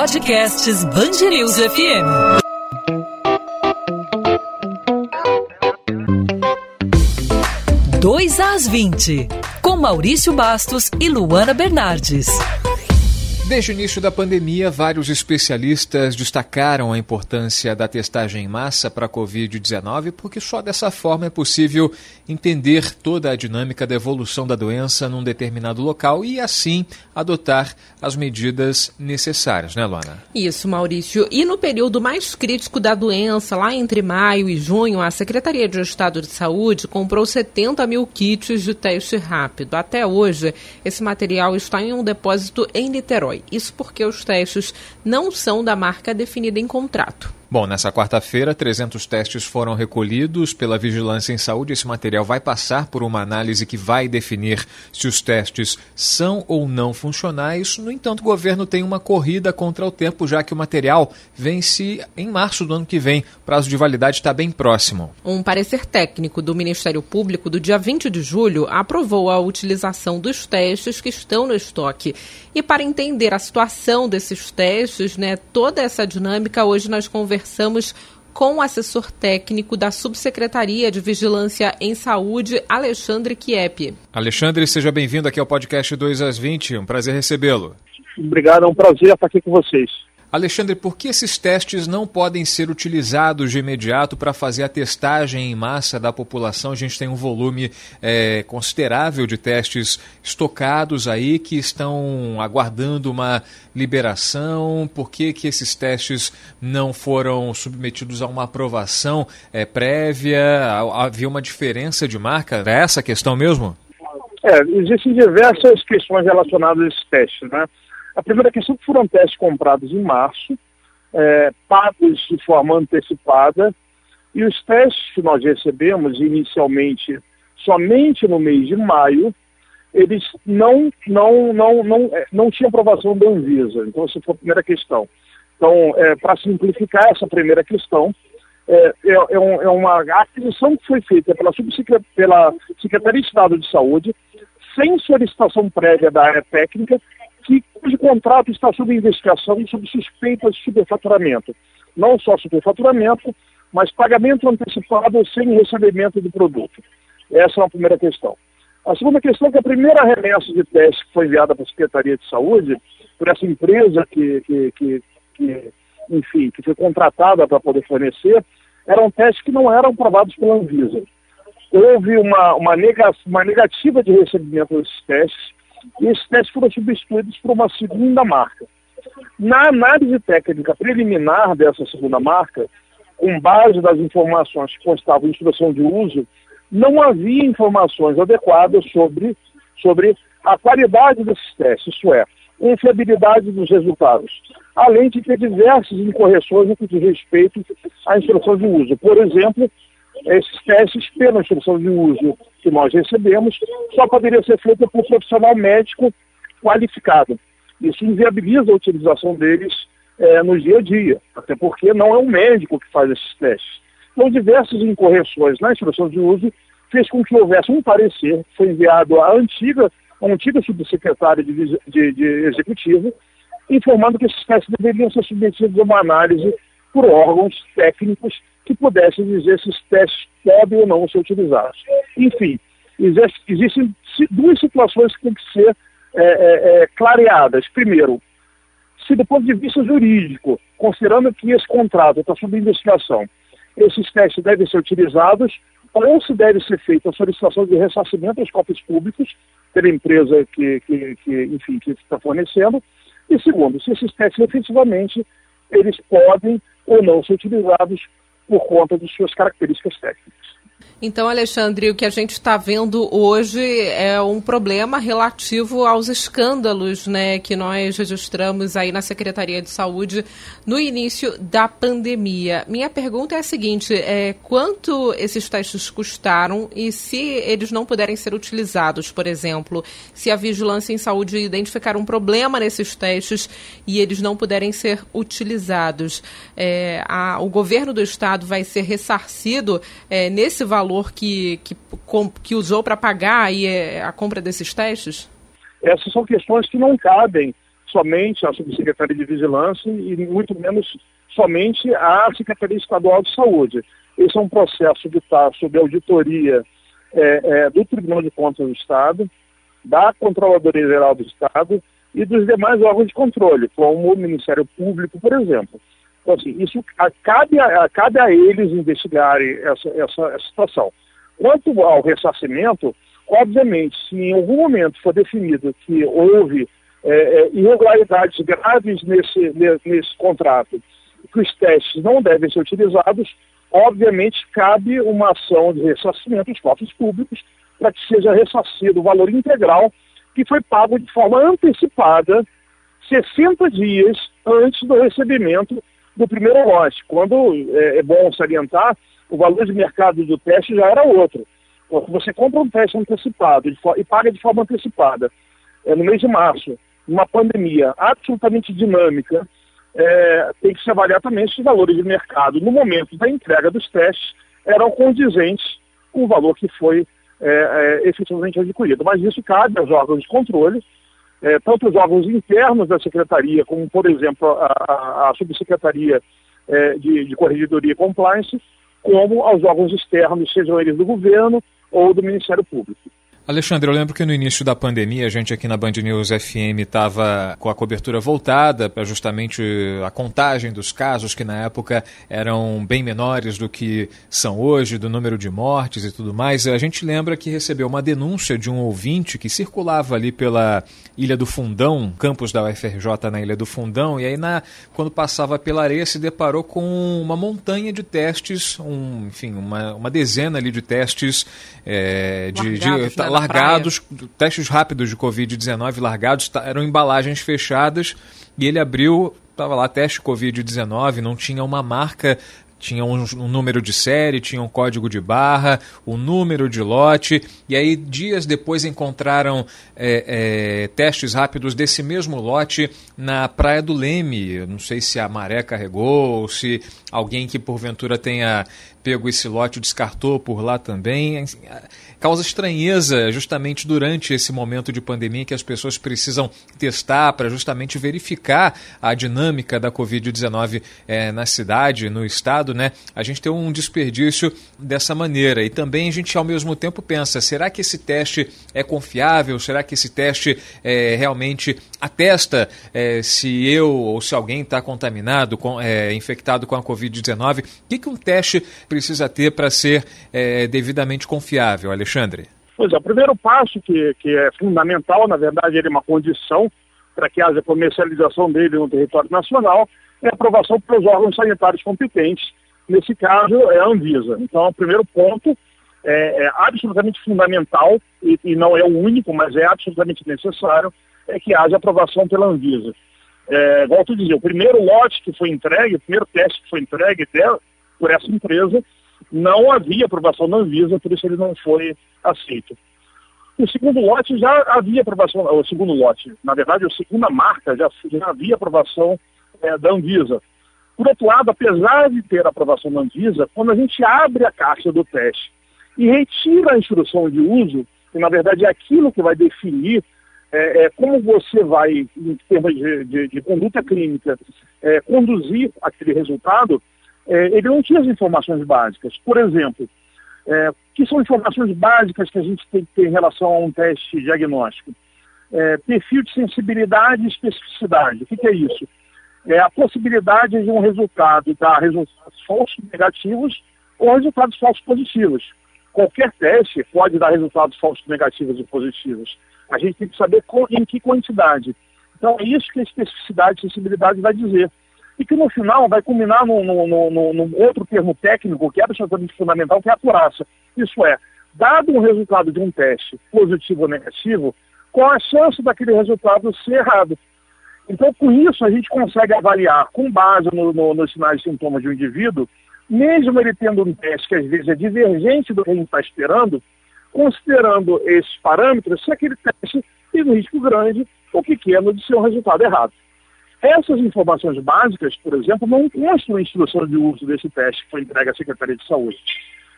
Podcasts Bangerils FM. Dois às 20, com Maurício Bastos e Luana Bernardes. Desde o início da pandemia, vários especialistas destacaram a importância da testagem em massa para a Covid-19, porque só dessa forma é possível entender toda a dinâmica da evolução da doença num determinado local e, assim, adotar as medidas necessárias, né, Luana? Isso, Maurício. E no período mais crítico da doença, lá entre maio e junho, a Secretaria de Estado de Saúde comprou 70 mil kits de teste rápido. Até hoje, esse material está em um depósito em Niterói. Isso porque os testes não são da marca definida em contrato. Bom, nessa quarta-feira, 300 testes foram recolhidos pela Vigilância em Saúde. Esse material vai passar por uma análise que vai definir se os testes são ou não funcionais. No entanto, o governo tem uma corrida contra o tempo, já que o material vence em março do ano que vem. O prazo de validade está bem próximo. Um parecer técnico do Ministério Público do dia 20 de julho aprovou a utilização dos testes que estão no estoque. E para entender a situação desses testes, né, toda essa dinâmica, hoje nós conversamos conversamos com o assessor técnico da Subsecretaria de Vigilância em Saúde, Alexandre Kiep. Alexandre, seja bem-vindo aqui ao podcast 2 às 20. Um prazer recebê-lo. Obrigado, é um prazer estar aqui com vocês. Alexandre, por que esses testes não podem ser utilizados de imediato para fazer a testagem em massa da população? A gente tem um volume é, considerável de testes estocados aí que estão aguardando uma liberação. Por que, que esses testes não foram submetidos a uma aprovação é, prévia? Havia uma diferença de marca? É essa a questão mesmo? É, existem diversas questões relacionadas a esses testes, né? A primeira questão é foram testes comprados em março, é, pagos de forma antecipada, e os testes que nós recebemos inicialmente somente no mês de maio, eles não, não, não, não, é, não tinham aprovação da Anvisa. Então, essa foi a primeira questão. Então, é, para simplificar essa primeira questão, é, é, é, um, é, uma aquisição que foi feita pela, pela Secretaria de Estado de Saúde, sem solicitação prévia da área técnica, que cujo contrato está sob investigação sob suspeita de superfaturamento. Não só superfaturamento, mas pagamento antecipado sem recebimento do produto. Essa é a primeira questão. A segunda questão é que a primeira remessa de teste que foi enviada para a Secretaria de Saúde, por essa empresa que, que, que, que enfim, que foi contratada para poder fornecer, eram testes que não eram aprovados pela Anvisa. Houve uma, uma, nega, uma negativa de recebimento desses testes, e esses testes foram substituídos por uma segunda marca. Na análise técnica preliminar dessa segunda marca, com base das informações que constavam em instrução de uso, não havia informações adequadas sobre, sobre a qualidade desses testes, isso é, confiabilidade dos resultados, além de ter diversas incorreções no que diz respeito à instrução de uso. Por exemplo, esses testes, pela instrução de uso que nós recebemos, só poderia ser feita por um profissional médico qualificado. Isso inviabiliza a utilização deles é, no dia a dia, até porque não é um médico que faz esses testes. Então, diversas incorreções na instrução de uso fez com que houvesse um parecer que foi enviado à antiga, à antiga subsecretária de, de, de executivo, informando que esses testes deveriam ser submetidos a uma análise por órgãos técnicos que pudessem dizer se os testes podem ou não ser utilizados. Enfim, existem duas situações que têm que ser é, é, é, clareadas. Primeiro, se do ponto de vista jurídico, considerando que esse contrato está sob investigação, esses testes devem ser utilizados, ou se deve ser feita a solicitação de ressarcimento aos cofres públicos pela empresa que, que, que enfim, que está fornecendo, e segundo, se esses testes efetivamente eles podem ou não ser utilizados por conta de suas características técnicas. Então, Alexandre, o que a gente está vendo hoje é um problema relativo aos escândalos né, que nós registramos aí na Secretaria de Saúde no início da pandemia. Minha pergunta é a seguinte: é, quanto esses testes custaram e se eles não puderem ser utilizados, por exemplo, se a vigilância em saúde identificar um problema nesses testes e eles não puderem ser utilizados, é, a, o governo do estado vai ser ressarcido é, nesse valor que, que, que usou para pagar aí é, a compra desses testes? Essas são questões que não cabem somente a Subsecretaria de Vigilância e muito menos somente a Secretaria Estadual de Saúde. Esse é um processo que está sob auditoria é, é, do Tribunal de Contas do Estado, da Controladoria Geral do Estado e dos demais órgãos de controle, como o Ministério Público, por exemplo. Então, assim, isso cabe, a, cabe a eles investigarem essa, essa, essa situação. Quanto ao ressarcimento, obviamente, se em algum momento for definido que houve é, é, irregularidades graves nesse, nesse contrato, que os testes não devem ser utilizados, obviamente cabe uma ação de ressarcimento dos cofres públicos para que seja ressarcido o valor integral que foi pago de forma antecipada 60 dias antes do recebimento do primeiro lote. Quando, é, é bom salientar, o valor de mercado do teste já era outro. Você compra um teste antecipado e paga de forma antecipada é, no mês de março, uma pandemia absolutamente dinâmica, é, tem que se avaliar também se os valores de mercado no momento da entrega dos testes eram condizentes com o valor que foi é, é, efetivamente adquirido. Mas isso cabe aos órgãos de controle, é, tanto os órgãos internos da Secretaria, como, por exemplo, a, a, Subsecretaria é, de, de Corregedoria e Compliance, como aos órgãos externos, sejam eles do governo ou do Ministério Público. Alexandre, eu lembro que no início da pandemia a gente aqui na Band News FM estava com a cobertura voltada para justamente a contagem dos casos que na época eram bem menores do que são hoje, do número de mortes e tudo mais. A gente lembra que recebeu uma denúncia de um ouvinte que circulava ali pela Ilha do Fundão, campus da UFRJ na Ilha do Fundão, e aí na, quando passava pela areia se deparou com uma montanha de testes, um, enfim, uma, uma dezena ali de testes é, de, de, de largados, testes rápidos de Covid-19 largados, tá, eram embalagens fechadas e ele abriu, estava lá teste Covid-19, não tinha uma marca tinha um, um, número de série, tinha um código de barra, o um número de lote, e aí dias depois encontraram é, é, testes rápidos desse mesmo lote na Praia do Leme. Não sei se a maré carregou, ou se alguém que porventura tenha pego esse lote descartou por lá também. Causa estranheza justamente durante esse momento de pandemia que as pessoas precisam testar para justamente verificar a dinâmica da Covid-19 é, na cidade, no estado, né? A gente tem um desperdício dessa maneira. E também a gente ao mesmo tempo pensa, será que esse teste é confiável? Será que esse teste é, realmente atesta é, se eu ou se alguém está contaminado, com, é, infectado com a Covid-19? O que, que um teste precisa ter para ser devidamente confiável, Alexandre? Pois é, o primeiro passo, que, que é fundamental, na verdade, ele é uma condição para que haja comercialização dele no território nacional, é aprovação pelos órgãos sanitários competentes. Nesse caso, é a Anvisa. Então, o primeiro ponto é, é absolutamente fundamental, e, e, não é o único, mas é absolutamente necessário, é que haja aprovação pela Anvisa. É, volto a dizer, o primeiro lote que foi entregue, o primeiro teste que foi entregue dela, por essa empresa, não havia aprovação da Anvisa, por isso ele não foi aceito. O segundo lote já havia aprovação, o segundo lote, na verdade, a segunda marca já, já havia aprovação é, da Anvisa. Por outro lado, apesar de ter aprovação da Anvisa, quando a gente abre a caixa do teste e retira a instrução de uso, que na verdade é aquilo que vai definir é, é, como você vai, em termos de, de, de conduta clínica, é, conduzir aquele resultado, é, ele não tinha as informações básicas. Por exemplo, é, que são informações básicas que a gente tem que ter em relação a um teste diagnóstico? É, perfil de sensibilidade e especificidade. O que, que, é isso? É a possibilidade de um resultado dar resultados falsos negativos ou resultados falsos positivos. Qualquer teste pode dar resultados falsos negativos e positivos. A gente tem que saber em que quantidade. Então, é isso que a especificidade e sensibilidade vai dizer e que no final vai culminar num, outro termo técnico que é absolutamente fundamental, que é a acurácia. Isso é, dado um resultado de um teste positivo ou negativo, qual a chance daquele resultado ser errado? Então, com isso, a gente consegue avaliar, com base no, no, nos sinais e sintomas de um indivíduo, mesmo ele tendo um teste que às vezes é divergente do que a gente está esperando, considerando esses parâmetros, se aquele teste tem um risco grande ou pequeno de ser um resultado errado. Essas informações básicas, por exemplo, não constam na instrução de uso desse teste que foi entregue à Secretaria de Saúde.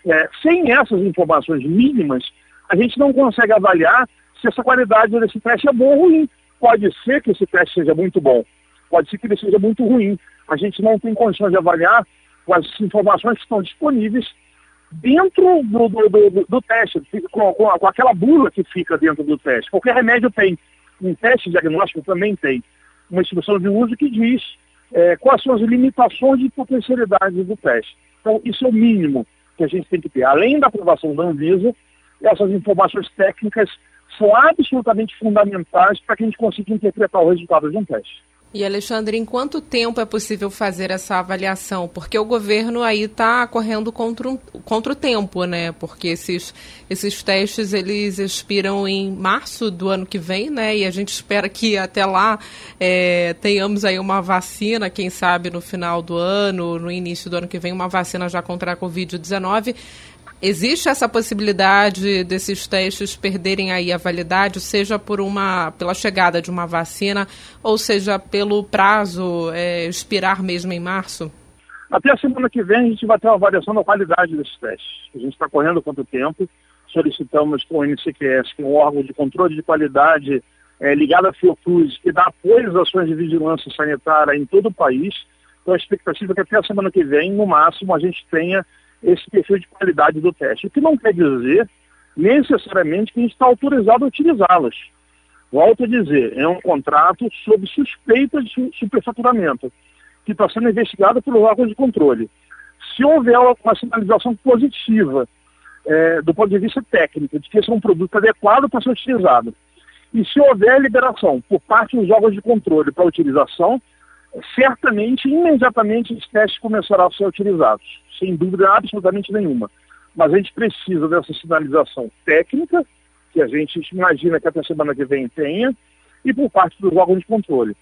É, sem essas informações mínimas, a gente não consegue avaliar se essa qualidade desse teste é boa ou ruim. pode ser que esse teste seja muito bom, pode ser que ele seja muito ruim. A gente não tem condições de avaliar com as informações que estão disponíveis dentro do, do, do, do teste, com, com, aquela bula que fica dentro do teste. Qualquer remédio tem. Um teste diagnóstico também tem uma instrução de uso que diz é, quais são as limitações de potencialidade do teste. Então, isso é o mínimo que a gente tem que ter. Além da aprovação da Anvisa, essas informações técnicas são absolutamente fundamentais para que a gente consiga interpretar o resultado de um teste. E Alexandre, em quanto tempo é possível fazer essa avaliação? Porque o governo aí está correndo contra, um, contra o tempo, né? Porque esses, esses testes eles expiram em março do ano que vem, né? E a gente espera que até lá é, tenhamos aí uma vacina, quem sabe no final do ano, no início do ano que vem, uma vacina já contra a Covid-19. Existe essa possibilidade desses testes perderem aí a validade, seja por uma pela chegada de uma vacina, ou seja pelo prazo é, expirar mesmo em março? Até a semana que vem a gente vai ter uma avaliação da qualidade desses testes. A gente está correndo quanto tempo, solicitamos com o NCQS, que é um órgão de controle de qualidade é, ligado à Fiocruz, que dá apoio às ações de vigilância sanitária em todo o país. Então a expectativa é que até a semana que vem, no máximo, a gente tenha esse perfil de qualidade do teste. O que não quer dizer necessariamente que a gente está autorizado a utilizá-las. Volto a dizer, é um contrato sob suspeita de superfaturamento, que está sendo investigado pelo órgão de controle. Se houver uma sinalização positiva é, do ponto de vista técnico, de que esse é um produto adequado para ser utilizado, e se houver liberação por parte dos órgãos de controle para utilização, certamente, imediatamente, os testes começarão a ser utilizados, sem dúvida absolutamente nenhuma. Mas a gente precisa dessa sinalização técnica, que a gente imagina que até a semana que vem tenha, e por parte dos órgãos de controle.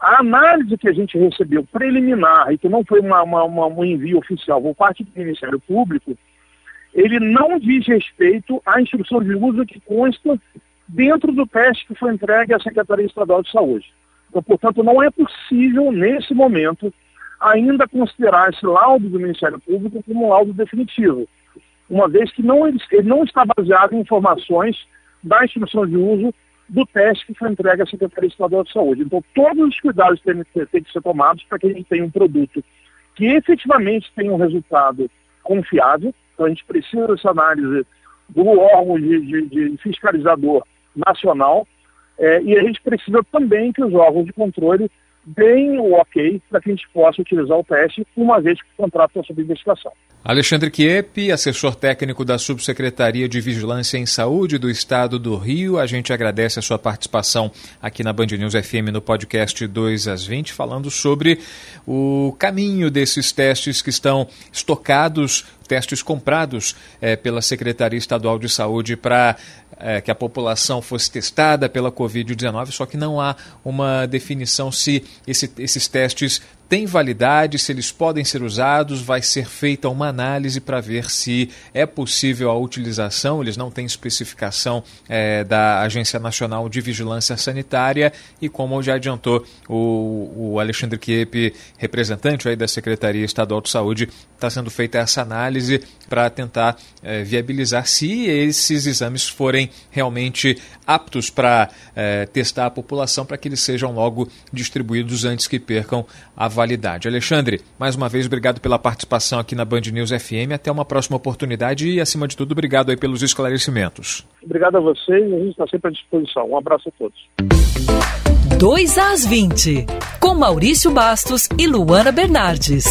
A análise que a gente recebeu preliminar, e que não foi uma, uma, uma, um envio oficial por parte do Ministério Público, ele não diz respeito à instrução de uso que consta dentro do teste que foi entregue à Secretaria Estadual de Saúde. Então, portanto, não é possível, nesse momento, ainda considerar esse laudo do Ministério Público como um laudo definitivo, uma vez que não, ele não está baseado em informações da instrução de uso do teste que foi entregue à Secretaria Estadual de Saúde. Então, todos os cuidados têm, têm que ser tomados para que a gente tenha um produto que efetivamente tenha um resultado confiável. Então, a gente precisa dessa análise do órgão de, de, de fiscalizador nacional é, e a gente precisa também que os órgãos de controle deem o ok para que a gente possa utilizar o teste, uma vez que o contrato está sob investigação. Alexandre Chiep, assessor técnico da Subsecretaria de Vigilância em Saúde do Estado do Rio, a gente agradece a sua participação aqui na Band News FM no podcast 2 às 20, falando sobre o caminho desses testes que estão estocados, testes comprados é, pela Secretaria Estadual de Saúde para é, que a população fosse testada pela Covid-19, só que não há uma definição se esse, esses testes têm validade, se eles podem ser usados, vai ser feita uma análise para ver se é possível a utilização. Eles não têm especificação é, da Agência Nacional de Vigilância Sanitária e, como já adiantou o, o Alexandre Kiepe, representante aí da Secretaria Estadual de Saúde, está sendo feita essa análise para tentar é, viabilizar se esses exames forem realmente aptos para é, testar a população, para que eles sejam logo distribuídos antes que percam a validade. Alexandre, mais uma vez, obrigado pela participação aqui na Band News FM. Até uma próxima oportunidade e, acima de tudo, obrigado aí pelos esclarecimentos. Obrigado a vocês, a gente está sempre à disposição. Um abraço a todos. 2 às 20, com Maurício Bastos e Luana Bernardes.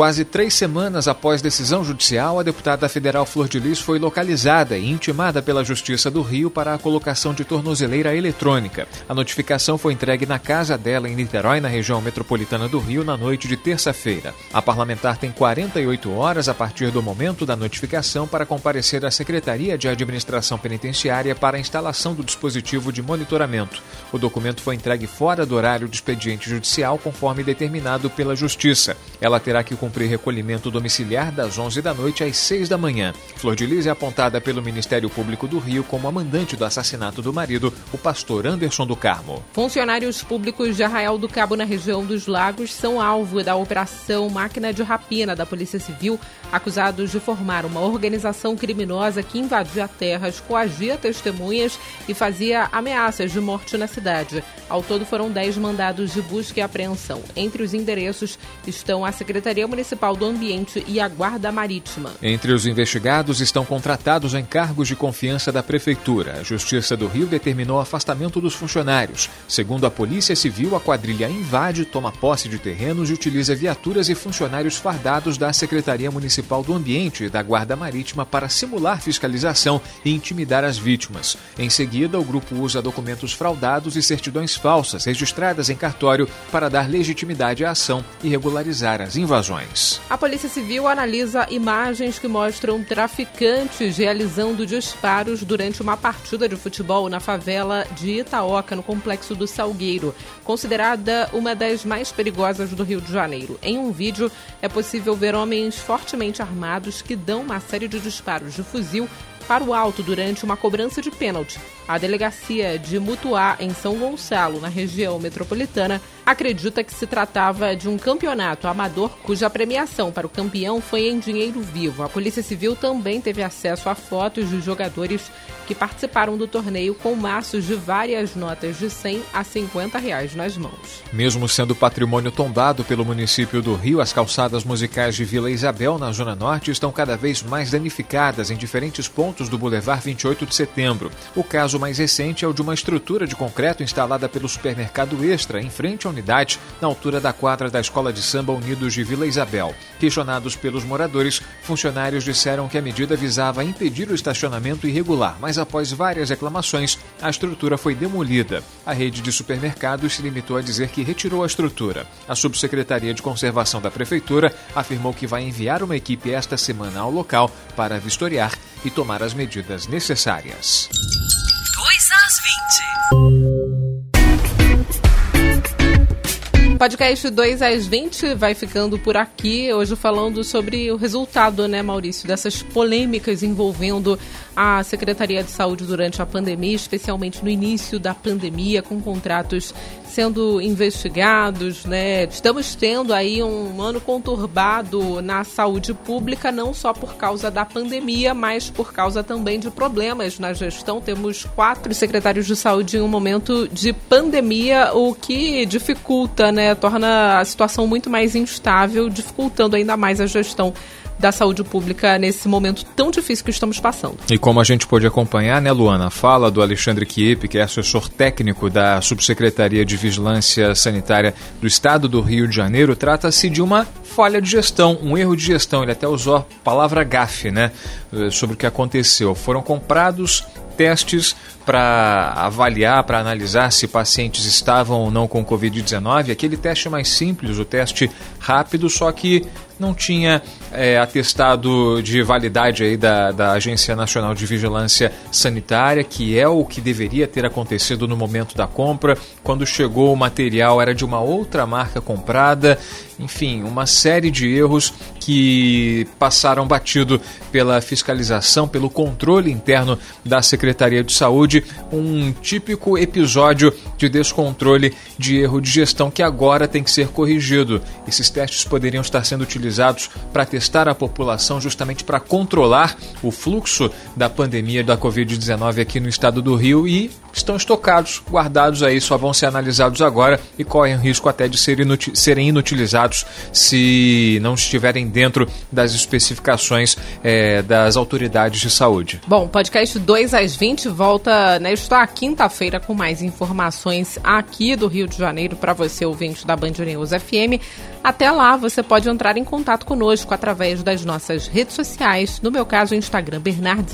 Quase três semanas após decisão judicial, a deputada federal Flor de Lis foi localizada e intimada pela Justiça do Rio para a colocação de tornozeleira eletrônica. A notificação foi entregue na casa dela em Niterói, na região metropolitana do Rio, na noite de terça-feira. A parlamentar tem 48 horas a partir do momento da notificação para comparecer à Secretaria de Administração Penitenciária para a instalação do dispositivo de monitoramento. O documento foi entregue fora do horário do expediente judicial, conforme determinado pela Justiça. Ela terá que cumprir cumpre recolhimento domiciliar das 11 da noite às 6 da manhã. Flor de Lis é apontada pelo Ministério Público do Rio como a mandante do assassinato do marido, o pastor Anderson do Carmo. Funcionários públicos de Arraial do Cabo, na região dos Lagos, são alvo da Operação Máquina de Rapina da Polícia Civil, acusados de formar uma organização criminosa que invadia terras, coagia testemunhas e fazia ameaças de morte na cidade. Ao todo foram 10 mandados de busca e apreensão. Entre os endereços estão a Secretaria Municipal do Ambiente e a Guarda Marítima. Entre os investigados estão contratados em cargos de confiança da Prefeitura. A Justiça do Rio determinou o afastamento dos funcionários. Segundo a Polícia Civil, a quadrilha invade, toma posse de terrenos e utiliza viaturas e funcionários fardados da Secretaria Municipal do Ambiente e da Guarda Marítima para simular fiscalização e intimidar as vítimas. Em seguida, o grupo usa documentos fraudados e certidões falsas registradas em cartório para dar legitimidade à ação e regularizar as invasões. A Polícia Civil analisa imagens que mostram traficantes realizando disparos durante uma partida de futebol na favela de Itaoca, no complexo do Salgueiro, considerada uma das mais perigosas do Rio de Janeiro. Em um vídeo, é possível ver homens fortemente armados que dão uma série de disparos de fuzil para o alto durante uma cobrança de pênalti. A delegacia de Mutuá, em São Gonçalo, na região metropolitana, acredita que se tratava de um campeonato amador cuja premiação para o campeão foi em dinheiro vivo. A Polícia Civil também teve acesso a fotos dos jogadores que participaram do torneio com maços de várias notas de 100 a 50 reais nas mãos. Mesmo sendo patrimônio tombado pelo município do Rio, as calçadas musicais de Vila Isabel, na Zona Norte, estão cada vez mais danificadas em diferentes pontos do Boulevard 28 de Setembro. O caso mais recente é o de uma estrutura de concreto instalada pelo supermercado Extra, em frente à unidade, na altura da quadra da Escola de Samba Unidos de Vila Isabel. Questionados pelos moradores, funcionários disseram que a medida visava impedir o estacionamento irregular, mas após várias reclamações, a estrutura foi demolida. A rede de supermercados se limitou a dizer que retirou a estrutura. A subsecretaria de conservação da prefeitura afirmou que vai enviar uma equipe esta semana ao local para vistoriar e tomar as medidas necessárias. 2 às 20. Podcast 2 às 20 vai ficando por aqui, hoje falando sobre o resultado, né, Maurício, dessas polêmicas envolvendo a Secretaria de Saúde durante a pandemia, especialmente no início da pandemia, com contratos sendo investigados, né? Estamos tendo aí um ano conturbado na saúde pública, não só por causa da pandemia, mas por causa também de problemas na gestão. Temos quatro secretários de saúde em um momento de pandemia, o que dificulta, né? Torna a situação muito mais instável, dificultando ainda mais a gestão da saúde pública nesse momento tão difícil que estamos passando. E como a gente pôde acompanhar, né, Luana, fala do Alexandre Kiep, que é assessor técnico da Subsecretaria de Vigilância Sanitária do Estado do Rio de Janeiro, trata-se de uma falha de gestão, um erro de gestão. Ele até usou a palavra gafe, né, sobre o que aconteceu. Foram comprados testes para avaliar, para analisar se pacientes estavam ou não com Covid-19. Aquele teste mais simples, o teste rápido, só que não tinha é, atestado de validade aí da, da Agência Nacional de Vigilância Sanitária, que é o que deveria ter acontecido no momento da compra. Quando chegou o material era de uma outra marca comprada. Enfim, uma série de erros que passaram batido pela fiscalização, pelo controle interno da Secretaria de Saúde. Um típico episódio de descontrole de erro de gestão que agora tem que ser corrigido. Esses testes poderiam estar sendo utilizados para testar a população, justamente para controlar o fluxo da pandemia da Covid-19 aqui no estado do Rio e estão estocados, guardados aí, só vão ser analisados agora e correm risco até de serem, inutil serem inutilizados se não estiverem dentro das especificações é, das autoridades de saúde. Bom, podcast 2 às 20 volta nesta quinta-feira com mais informações aqui do Rio de Janeiro para você, ouvinte da Band News FM. Até lá, você pode entrar em contato conosco através das nossas redes sociais, no meu caso, o Instagram, Bernardes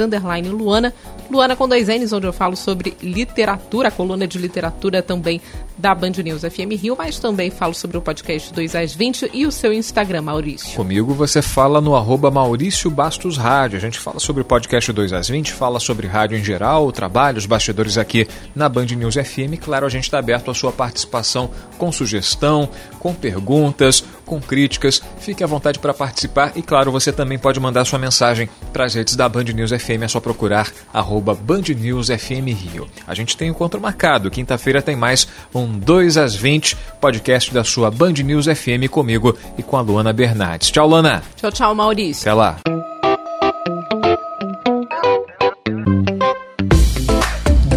Luana, Luana com dois N's, onde eu falo sobre literatura, a coluna de literatura também da Band News FM Rio, mas também falo sobre o podcast 2 às 20 e o seu Instagram, Maurício. Comigo você fala no arroba Maurício Bastos Rádio. A gente fala sobre o podcast 2 às 20, fala sobre rádio em geral, o trabalho, os bastidores aqui na Band News FM. Claro, a gente está aberto à sua participação com sugestão, com perguntas com críticas. Fique à vontade para participar e, claro, você também pode mandar sua mensagem para as redes da Band News FM. É só procurar arroba Band News FM Rio. A gente tem um encontro marcado. Quinta-feira tem mais um 2 às 20, podcast da sua Band News FM comigo e com a Luana Bernardes. Tchau, Luana. Tchau, tchau, Maurício. Até lá.